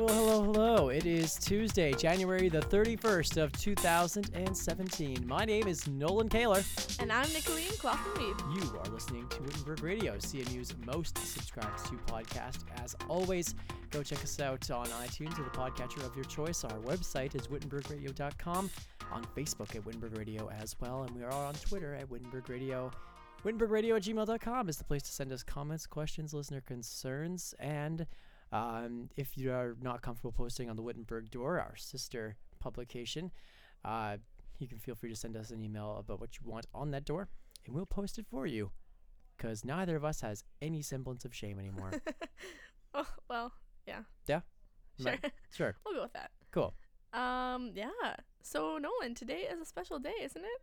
Well, hello, hello. It is Tuesday, January the 31st of 2017. My name is Nolan Kaler. And I'm Nicolien Clausen Reed. You are listening to Wittenberg Radio, CMU's most subscribed to podcast. As always, go check us out on iTunes or the podcatcher of your choice. Our website is wittenbergradio.com, on Facebook at Wittenberg Radio as well, and we are on Twitter at Wittenberg Radio. WittenbergRadio at gmail.com is the place to send us comments, questions, listener concerns, and um, if you are not comfortable posting on the Wittenberg Door, our sister publication, uh, you can feel free to send us an email about what you want on that door, and we'll post it for you. Because neither of us has any semblance of shame anymore. Oh, well, yeah. yeah? Sure. Right. Sure. We'll go with that. Cool. Um, yeah. So, Nolan, today is a special day, isn't it?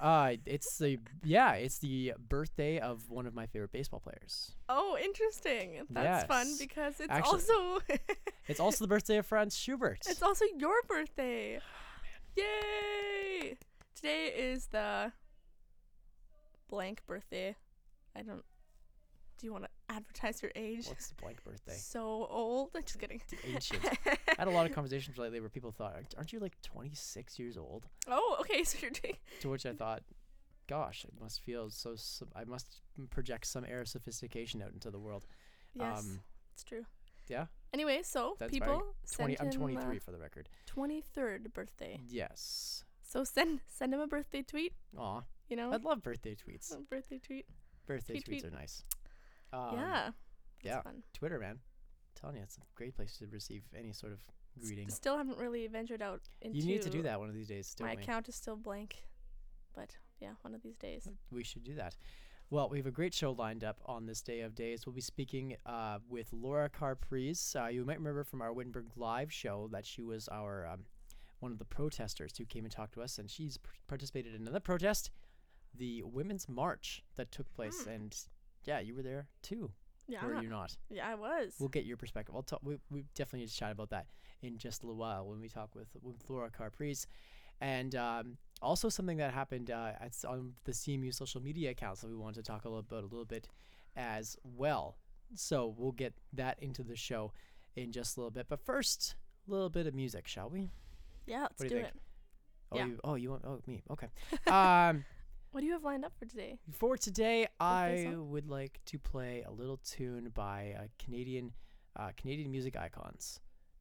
Uh, it's the yeah, it's the birthday of one of my favorite baseball players. Oh, interesting. That's fun because it's Actually- also It's also the birthday of Franz Schubert. it's also your birthday. Yay! Today is the blank birthday. I don't Do you want to advertise your age? What's the blank birthday? So old. I'm just kidding. Ancient. I had a lot of conversations lately where people thought, "Aren't- "Aren't you like 26 years old?" oh, okay. So you're doing To which I thought, "Gosh, it must feel so. so I must project some air of sophistication out into the world." yes, Um, it's true. yeah, Anyway, so that's people right. 20. send I'm him, 23 uh, for the record. 23rd birthday. Yes. So send send him a birthday tweet. Aw, You know, I love birthday tweets. birthday tweet. Birthday tweet, tweets tweet. are nice. Um, yeah, yeah. fun. Twitter, man. I'm telling you, it's a great place to receive any sort of S- greeting. Still haven't really ventured out into. You need to do that one of these days, My we? account is still blank, but yeah, one of these days. we should do that. Well, we have a great show lined up on this day of days. We'll be speaking uh, with Laura Carr-Pries. Uh, you might remember from our Wittenberg Live show that she was our um, one of the protesters who came and talked to us, and she's p- participated in another protest, the Women's March that took place. Hmm. And yeah, you were there too, Yeah, were you not? yeah, I was. We'll get your perspective. I'll talk. We, we definitely need to chat about that in just a little while when we talk with with Laura Carr-Pries, and um, also something that happened uh, at, on the CMU social media accounts that we wanted to talk a little about a little bit as well. So we'll get that into the show in just a little bit. But first, a little bit of music, shall we? yeah, let's what do do, it. Oh, Yeah. you, oh, you want? Oh, me. Okay. um, What do you have lined up for today? for today, I would like to play a little tune by uh, Canadian uh, Canadian music icons.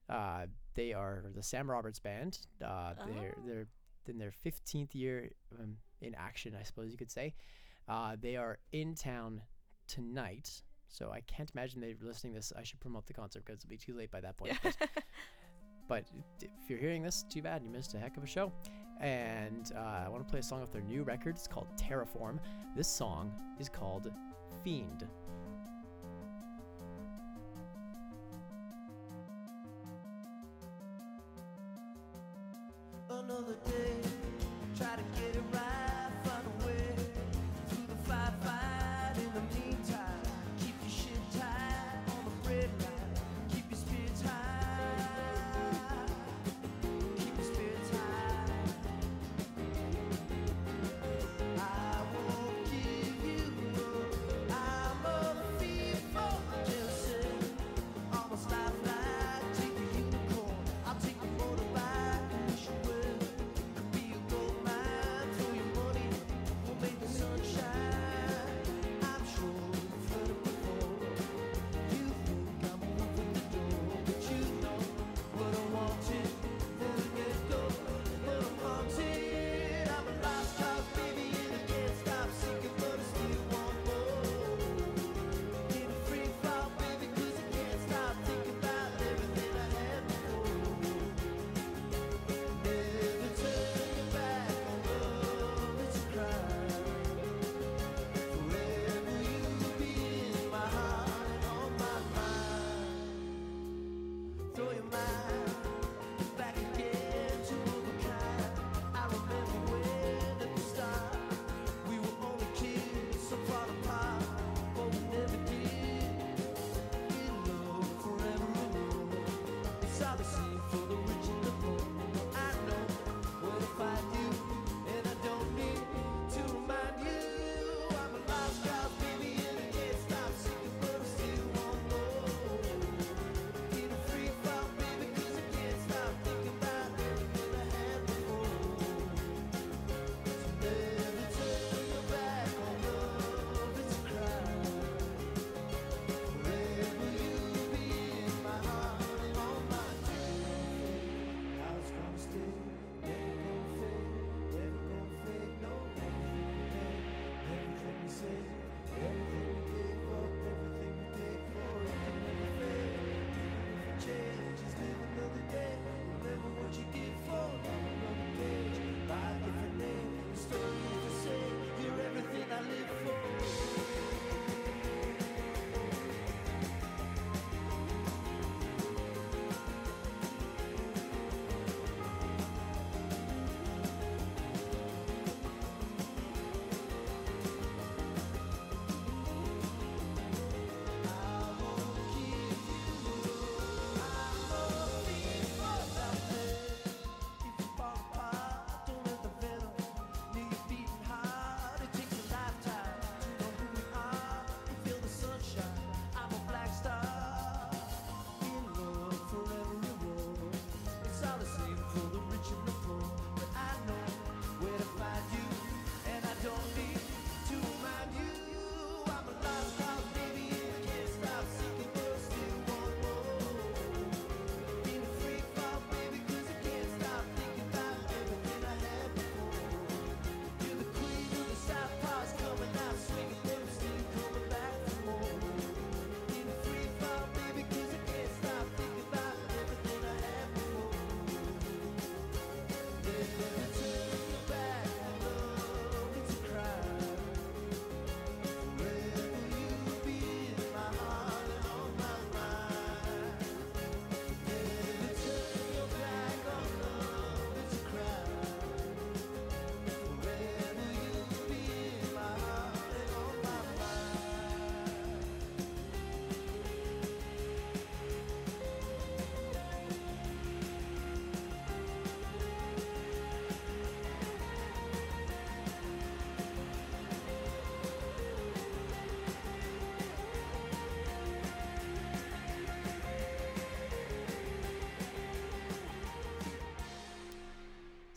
Uh, they are the Sam Roberts Band. Uh, They're Oh. they're in their 15th year um, in action, I suppose you could say. Uh, they are in town tonight, so I can't imagine they're listening to this. I should promote the concert because it'll be too late by that point. Yeah. But, but if you're hearing this, too bad you missed a heck of a show. And uh, I want to play a song off their new record. It's called Terraform. This song is called Fiend. Another day, try to get it right,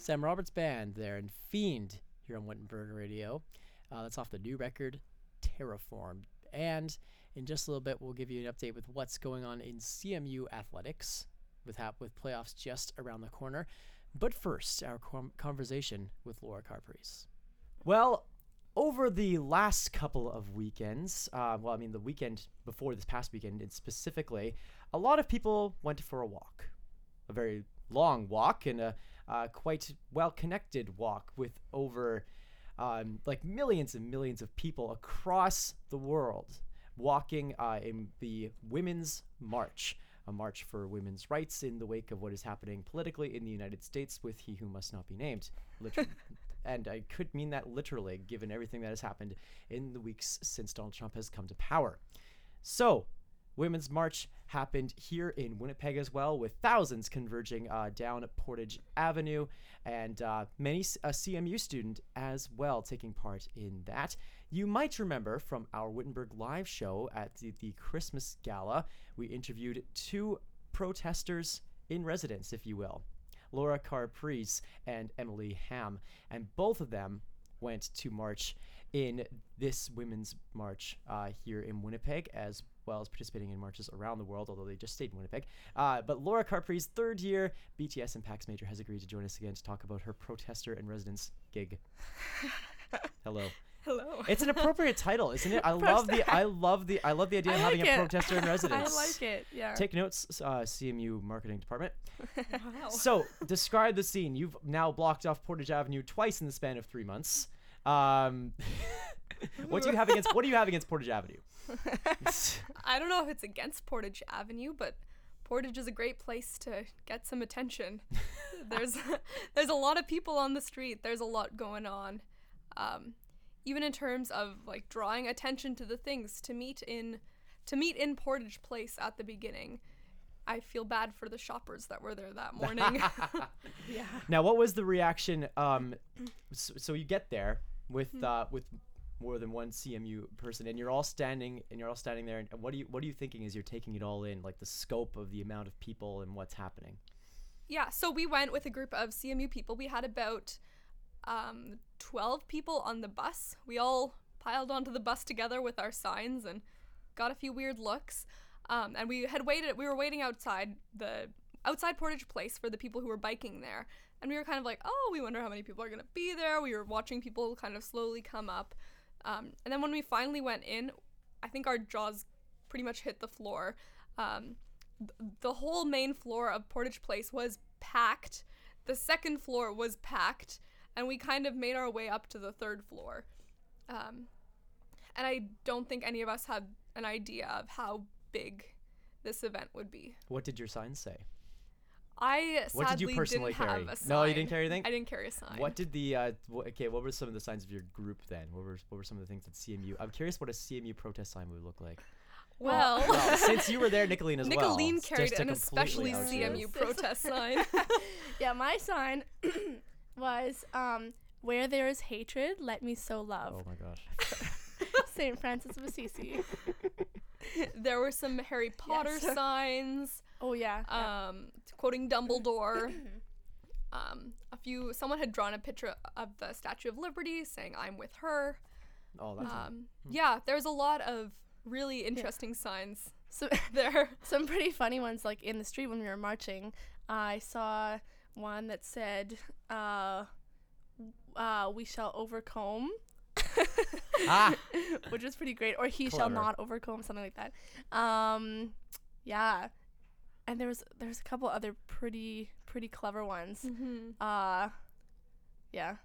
Sam Roberts Band there and Fiend here on Wittenberg Radio. Uh, that's off the new record, Terraform. And in just a little bit, we'll give you an update with what's going on in CMU athletics with hap- with playoffs just around the corner. But first, our com- conversation with Laura Carr-Pries. Well, over the last couple of weekends, uh, well, I mean, the weekend before this past weekend, specifically, a lot of people went for a walk, a very long walk and a uh, quite well connected walk with over um, like millions and millions of people across the world walking uh, in the Women's March, a march for women's rights in the wake of what is happening politically in the United States with He Who Must Not Be Named. Liter- and I could mean that literally, given everything that has happened in the weeks since Donald Trump has come to power. So, Women's March happened here in Winnipeg as well, with thousands converging uh, down Portage Avenue, and uh, many a CMU student as well taking part in that. You might remember from our Wittenberg live show at the, the Christmas Gala, we interviewed two protesters in residence, if you will, Laura Carr-Pries and Emily Ham, and both of them went to march in this women's march uh, here in Winnipeg, as well as participating in marches around the world, although they just stayed in Winnipeg. Uh, but Laura Carr-Pries third year BTS and PACTS Major has agreed to join us again to talk about her protester and residence gig. Hello. Hello. It's an appropriate title, isn't it? I love the I love the I love the idea I of having like a protester in residence. I like it. Yeah. Take notes, uh, CMU marketing department. wow. So, describe the scene. You've now blocked off Portage Avenue twice in the span of three months. Um, what do you have against What do you have against Portage Avenue? I don't know if it's against Portage Avenue, but Portage is a great place to get some attention. there's there's a lot of people on the street. There's a lot going on. Um, even in terms of like drawing attention to the things to meet in to meet in Portage Place at the beginning. I feel bad for the shoppers that were there that morning. yeah. now, what was the reaction? Um, so, so you get there with uh, with more than one CMU person, and you're all standing, and you're all standing there. And what do you What are you thinking as you're taking it all in, like the scope of the amount of people and what's happening? Yeah, so we went with a group of CMU people. We had about um, 12 people on the bus. We all piled onto the bus together with our signs and got a few weird looks. Um, and we had waited, we were waiting outside the outside Portage Place for the people who were biking there. And we were kind of like, oh, we wonder how many people are going to be there. We were watching people kind of slowly come up. Um, and then when we finally went in, I think our jaws pretty much hit the floor. Um, th- the whole main floor of Portage Place was packed. The second floor was packed, and we kind of made our way up to the third floor. Um, and I don't think any of us had an idea of how big this event would be. What did your signs say? I What did you personally didn't carry? have a sign. No, you didn't carry anything? I didn't carry a sign. What did the uh, wh- okay? What were some of the signs of your group then? What were what were some of the things that CMU? I'm curious what a CMU protest sign would look like. Well, Well, since you were there, Nicolien as well. Nicolien carried just to an especially completely you. CMU protest sign. yeah, my sign was um, where there is hatred, let me sow love. Oh my gosh. St. Francis of Assisi. there were some Harry Potter Yes. signs. Oh yeah. yeah. um, quoting Dumbledore. um, a few, someone had drawn a picture of the Statue of Liberty, saying "I'm with her." Oh, that's Um, yeah, there's a lot of really interesting signs so there. some pretty funny ones like in the street when we were marching. I saw one that said, uh, uh, "We shall overcome." Ah. which was pretty great. Or he shall not overcome, something like that. Um, yeah, and there was there was a couple other pretty pretty clever ones. Mm-hmm. Uh, yeah,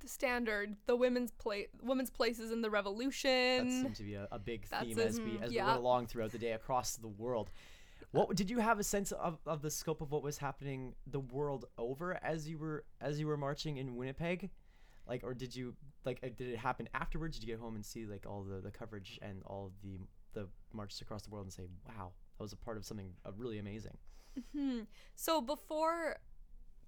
The standard, the women's place, women's places in the revolution. that Revolution. seemed to be a, a big That's theme a- as we as we went along throughout the day across the world. What did you have a sense of, of the scope of what was happening the world over as you were as you were marching in Winnipeg? Like, or did you like uh, did it happen afterwards? Did you get home and see like all the, the coverage and all the the marches across the world and say, "Wow, that was a part of something uh, really amazing." Hmm. So before,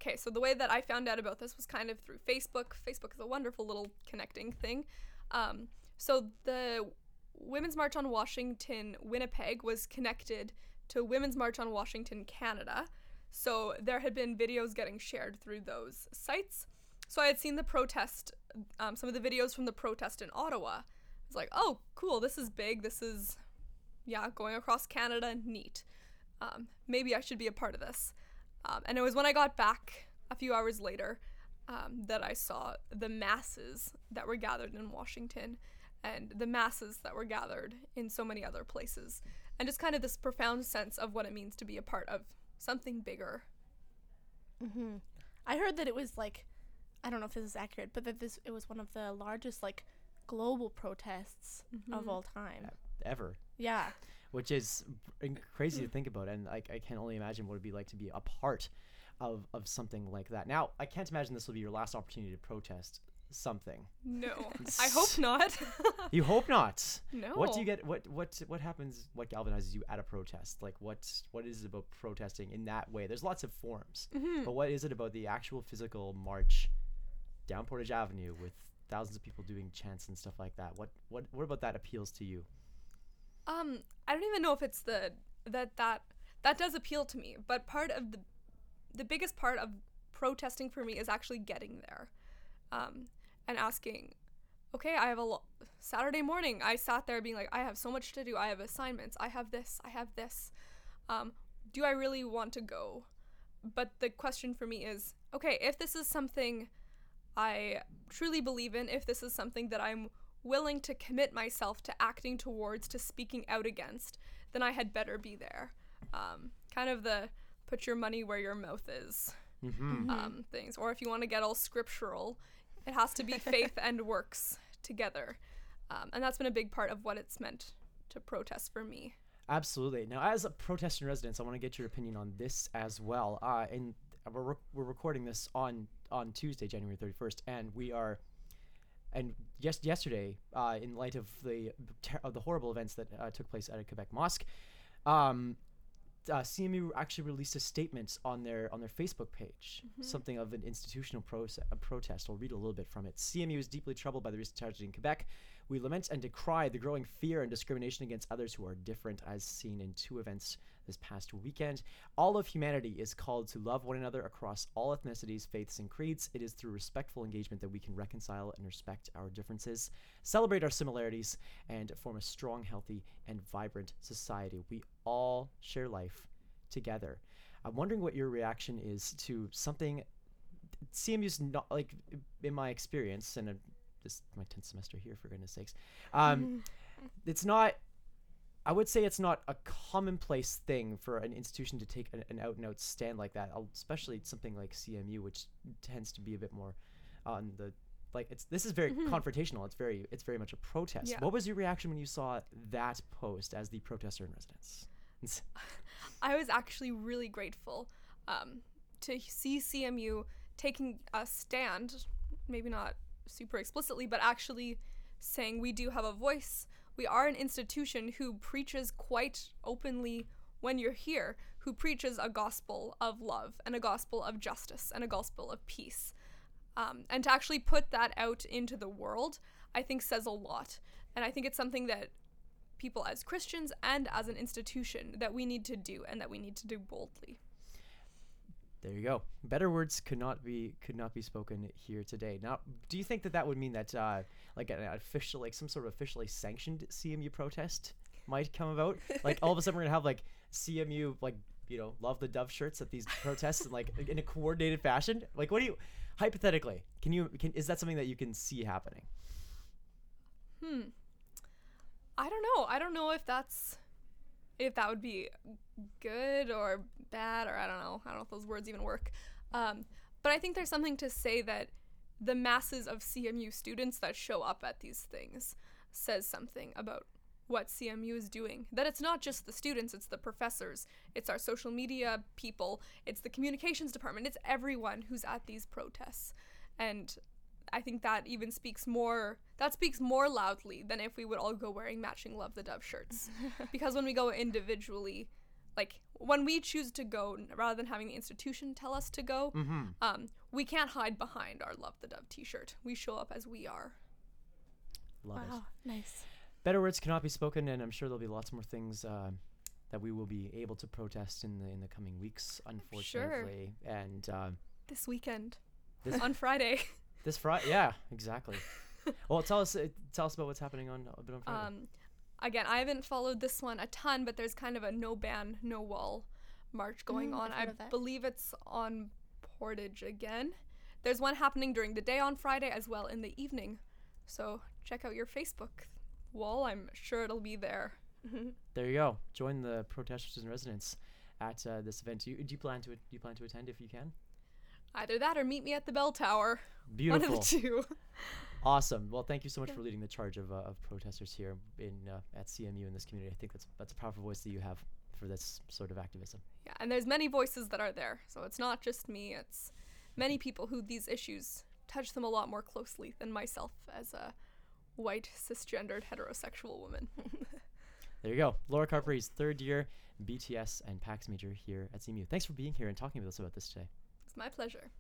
okay, so the way that I found out about this was kind of through Facebook. Facebook is a wonderful little connecting thing. Um, so the Women's March on Washington, Winnipeg, was connected to Women's March on Washington, Canada. So there had been videos getting shared through those sites. So I had seen the protest, um, some of the videos from the protest in Ottawa. I was like, oh, cool, this is big. This is, yeah, going across Canada, neat. Um, maybe I should be a part of this. Um, and it was when I got back a few hours later um, that I saw the masses that were gathered in Washington and the masses that were gathered in so many other places. And just kind of this profound sense of what it means to be a part of something bigger. Mm-hmm. I heard that it was like, I don't know if this is accurate, but that this it was one of the largest like global protests of all time. Ever. Yeah. which is crazy to think about and like i can only imagine what it'd be like to be a part of of something like that now i can't imagine this will be your last opportunity to protest something No, I hope not. you hope not no. what do you get what what what happens what galvanizes you at a protest like what what is it about protesting in that way there's lots of forms Mm-hmm. but what is it about the actual physical march down portage avenue with thousands of people doing chants and stuff like that what what what about that appeals to you Um, I don't even know if it's the that that that does appeal to me, but part of the the biggest part of protesting for me is actually getting there, um, and asking, okay, I have a lo- Saturday morning. I sat there being like, I have so much to do. I have assignments. I have this. I have this. Um, do I really want to go? But the question for me is, okay, if this is something I truly believe in, if this is something that I'm willing to commit myself to acting towards, to speaking out against, then I had better be there. Um, kind of the put your money where your mouth is mm-hmm. um, things. Or if you want to get all scriptural, it has to be faith and works together. Um, and that's been a big part of what it's meant to protest for me. Absolutely. Now, as a protest in residence, I want to get your opinion on this as well. Uh, and we're, rec- we're recording this on on Tuesday, January thirty first, and we are, and just yesterday, uh, in light of the ter- of the horrible events that uh, took place at a Quebec mosque, um, uh, CMU actually released a statement on their on their Facebook page, something of an institutional proce- protest. I'll read a little bit from it. CMU is deeply troubled by the recent tragedy in Quebec. We lament and decry the growing fear and discrimination against others who are different, as seen in two events this past weekend. All of humanity is called to love one another across all ethnicities, faiths, and creeds. It is through respectful engagement that we can reconcile and respect our differences, celebrate our similarities, and form a strong, healthy, and vibrant society. We all share life together. I'm wondering what your reaction is to something CMU's not like in my experience, and this is my tenth semester here for goodness sakes. Um, it's not. I would say it's not a commonplace thing for an institution to take an, an out and out stand like that, especially something like CMU, which tends to be a bit more on the like. It's this is very confrontational. It's very it's very much a protest. Yeah. What was your reaction when you saw that post as the protester in residence? I was actually really grateful um, to see CMU taking a stand, maybe not super explicitly, but actually saying we do have a voice. We are an institution who preaches quite openly when you're here, who preaches a gospel of love and a gospel of justice and a gospel of peace. Um, and to actually put that out into the world, I think says a lot. And I think it's something that people as Christians and as an institution that we need to do and that we need to do boldly. There you go. Better words could not be could not be spoken here today. Now, do you think that that would mean that uh, like an official, like some sort of officially sanctioned CMU protest might come about? Like all of a sudden we're gonna have like CMU like you know love the Dove shirts at these protests and like in a coordinated fashion. Like, what do you hypothetically can you can is that something that you can see happening? Hmm. I don't know. I don't know if that's if that would be good or bad or I don't know. I don't know if those words even work. Um, but I think there's something to say that the masses of CMU students that show up at these things says something about what CMU is doing. That it's not just the students, it's the professors, it's our social media people, it's the communications department, it's everyone who's at these protests. And I think that even speaks more that speaks more loudly than if we would all go wearing matching Love the Dove shirts. because when we go individually, like when we choose to go rather than having the institution tell us to go, Mm-hmm. um, we can't hide behind our Love the Dove t-shirt. We show up as we are. Love it. Nice. Better words cannot be spoken, and I'm sure there'll be lots more things uh, that we will be able to protest in the in the coming weeks, unfortunately. sure. And uh, This weekend. This- on Friday. this Friday, yeah, exactly. well, tell us uh, tell us about what's happening on a bit on Friday. Um, again, I haven't followed this one a ton, but there's kind of a no ban, no wall march going Mm, on. I've I heard of that. believe it's on Portage again. There's one happening during the day on Friday as well in the evening. So check out your Facebook wall. I'm sure it'll be there. there you go. Join the protesters in residence at uh, this event. Do you, do you plan to do you plan to attend if you can? Either that or meet me at the bell tower. Beautiful. One of the two. Awesome. Well, thank you so much for leading the charge of, uh, of protesters here in uh, at CMU in this community. I think that's that's a powerful voice that you have for this sort of activism. Yeah, and there's many voices that are there. So it's not just me, it's many people who these issues touch them a lot more closely than myself as a white cisgendered heterosexual woman. There you go. Laura Carr-Pries, third year BTS and PACTS major here at CMU. Thanks for being here and talking with us about this today. It's my pleasure.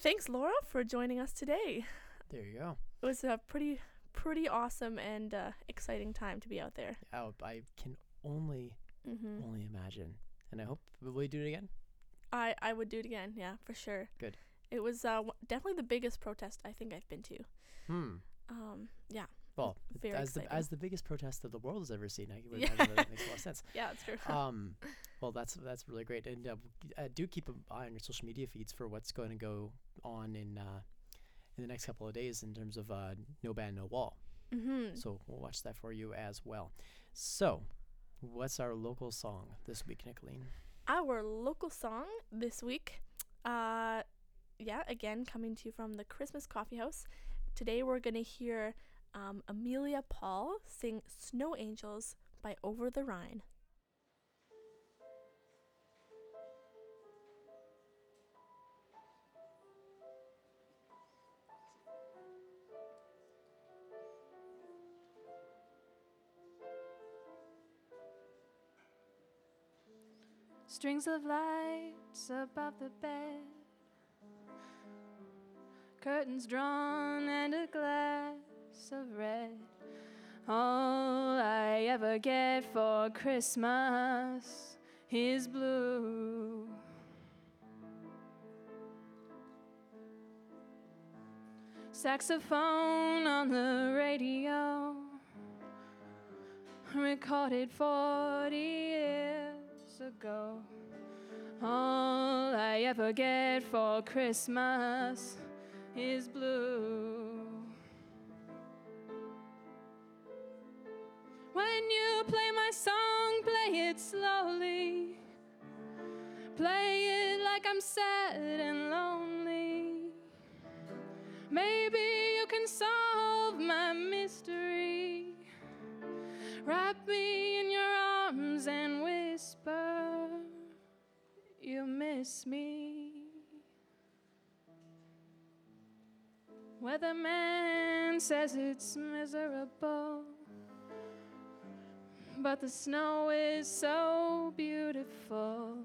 Thanks, Laura, for joining us today. There you go. It was a pretty, pretty awesome and uh, exciting time to be out there. Oh, I can only Mm-hmm. only imagine, and I hope will you do it again? I I would do it again. Yeah, for sure. Good. It was uh, w- definitely the biggest protest I think I've been to. Hmm. Um, yeah, Well, very as the as the biggest protest that the world has ever seen, I would Yeah. imagine that, that makes a lot of sense. yeah, it's true. um, well, that's that's really great, and uh, uh, do keep an eye on your social media feeds for what's going to go on in uh, in the next couple of days in terms of uh, no ban, no wall. mm-hmm. So we'll watch that for you as well. So, what's our local song this week, Nicolien? Our local song this week, uh, yeah, again coming to you from the Christmas Coffee House. Today we're gonna hear um, Amelia Pahl sing "Snow Angels" by Over the Rhine. Strings of lights above the bed, curtains drawn, and a glass of red. All I ever get for Christmas is blue. Saxophone on the radio, recorded 40 years ago. All I ever get for Christmas is blue. When you play my song, play it slowly. Play it like I'm sad and lonely. Maybe you can solve my mystery. Wrap me in your arms and whisper, You miss me. Weatherman says it's miserable, but the snow is so beautiful.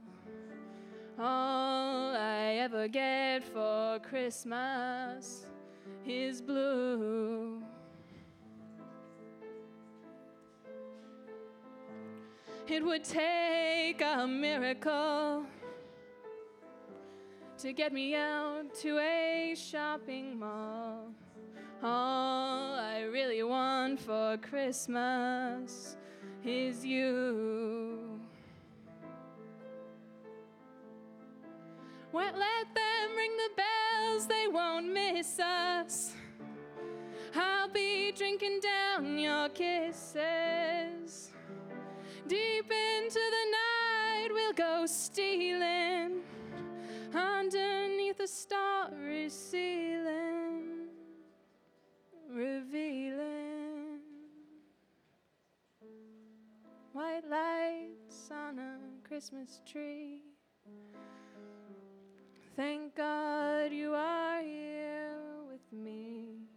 All I ever get for Christmas is blue. It would take a miracle to get me out to a shopping mall. All I really want for Christmas is you. Well, let them ring the bells, they won't miss us. I'll be drinking down your kisses. Deep into the night, we'll go stealing underneath the starry ceiling, revealing white lights on a Christmas tree. Thank God you are here with me.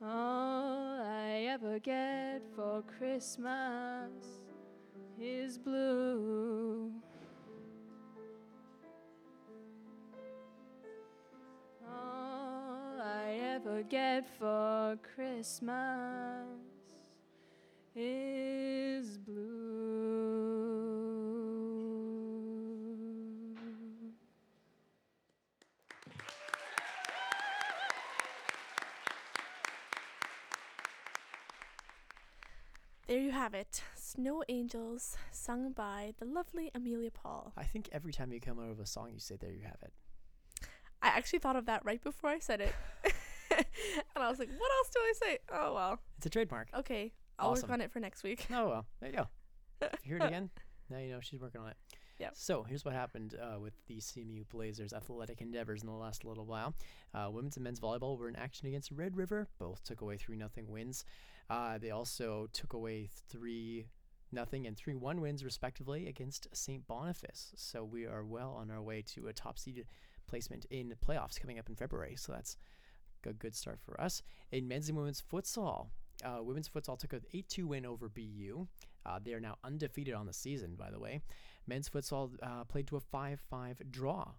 All I ever get for Christmas is blue. All I ever get for Christmas is There you have Snow Angels, sung by the lovely Amelia Pahl. I think every time you come out of a song, you say, "There you have it." I actually thought of that right before I said it. and I was like, what else do I say? Oh, well. It's a trademark. Okay. I'll Awesome. work on it for next week. Oh well, there you go. If you hear it again, now you know she's working on it. Yep. So here's what happened uh, with the CMU Blazers' athletic endeavors in the last little while. Uh, women's and men's volleyball were in action against Red River. Both took away three nothing wins. Uh, they also took away three nothing and three one wins respectively against St. Boniface. So we are well on our way to a top seeded placement in the playoffs coming up in February. So that's a good start for us. In men's and women's futsal, uh, women's futsal took an 8 2 win over BU. Uh, they are now undefeated on the season, by the way. Men's futsal uh, played to a 5 5 draw.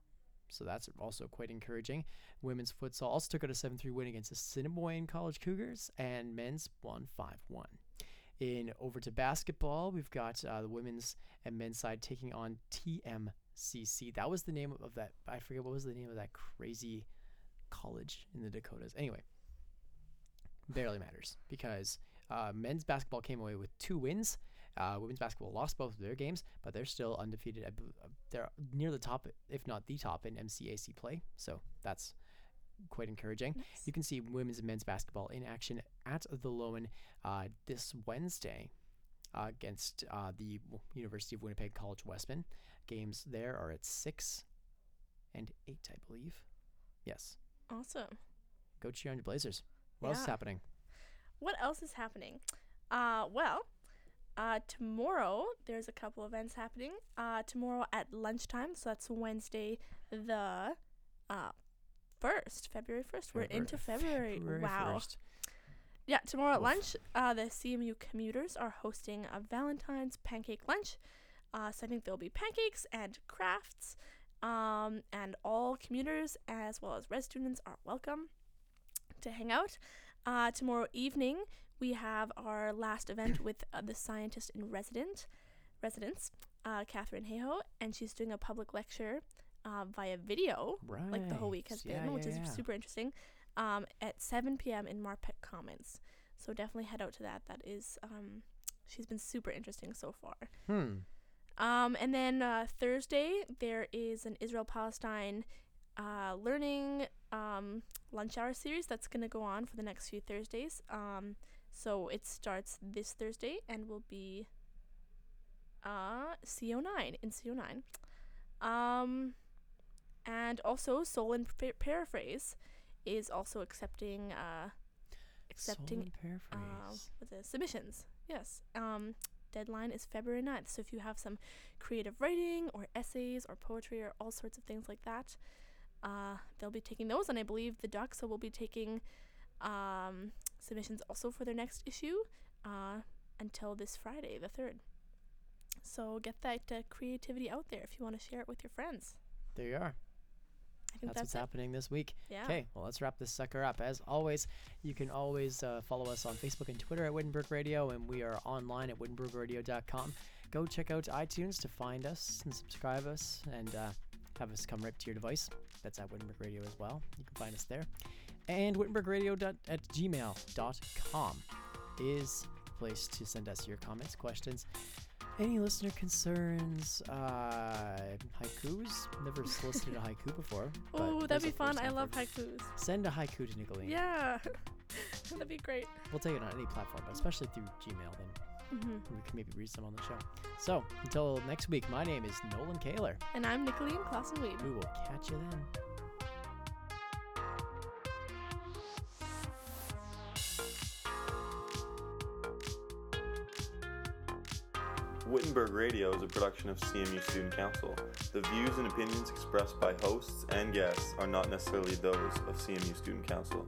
So that's also quite encouraging. Women's futsal also took out a 7 3 win against the Assiniboine College Cougars, and men's won 5 1. In over to basketball, we've got uh, the women's and men's side taking on TMCC. That was the name of that. I forget what was the name of that crazy college in the Dakotas. Anyway, barely matters because uh, men's basketball came away with two wins. Uh, women's basketball lost both of their games, but they're still undefeated. Uh, They're near the top, if not the top, in MCAC play. So that's quite encouraging. You can see women's and men's basketball in action at the Loewen uh, this Wednesday uh, against uh, the University of Winnipeg College Westman. Games there are at 6 and 8, I believe. Yes. Awesome. Go cheer on your Blazers. What else is happening? What else is happening? Uh, well, uh, tomorrow there's a couple events happening. Uh, tomorrow at lunchtime, so that's Wednesday, the uh, first, February first. We're into February. wow. 1st. Yeah, tomorrow at Oof. lunch, uh, the CMU commuters are hosting a Valentine's pancake lunch. Uh, so I think there'll be pancakes and crafts, um, and all commuters as well as res students are welcome to hang out. Uh, tomorrow evening, we have our last event with uh, the scientist in resident residence, uh, Katharine Hayhoe, and she's doing a public lecture uh, via video Right. like the whole week has Yeah, been, which yeah, is super interesting. Um, at 7 p.m. in Marpeck Commons. So definitely head out to that. That is, um, she's been super interesting so far. Hmm. Um, and then uh, Thursday there is an Israel Palestine uh, learning um, lunch hour series that's gonna go on for the next few Thursdays. Um, so it starts this Thursday and will be uh, CO9 in CO9. Um, and also Soul and Pa- Paraphrase is also accepting uh, accepting uh, submissions. Yes. Um, deadline is February 9th. So if you have some creative writing or essays or poetry or all sorts of things like that, uh, they'll be taking those. And I believe the Ducks will be taking um, submissions also for their next issue uh, until this Friday, the 3rd. So get that uh, creativity out there if you want to share it with your friends. there you are. I think That's, that's, what's it. happening this week. Yeah. Okay, well, let's wrap this sucker up. As always, you can always uh, follow us on Facebook and Twitter at Wittenberg Radio, and we are online at wittenbergradio.com. Go check out iTunes to find us and subscribe us and uh, have us come right to your device. That's at Wittenberg Radio as well. You can find us there. And wittenbergradio dot- at gmail.com is the place to send us your comments, questions, any listener concerns, uh, haikus. Never solicited a haiku before. Oh, that'd be fun. I love haikus. Send a haiku to Nicolien. Yeah. that'd be great. We'll take it on any platform, but especially through Gmail, then hmm we can maybe read some on the show. So, until next week, my name is Nolan Kaler. And I'm Nicolene Weed. We will catch you then. Wittenberg Radio is a production of CMU Student Council. The views and opinions expressed by hosts and guests are not necessarily those of CMU Student Council.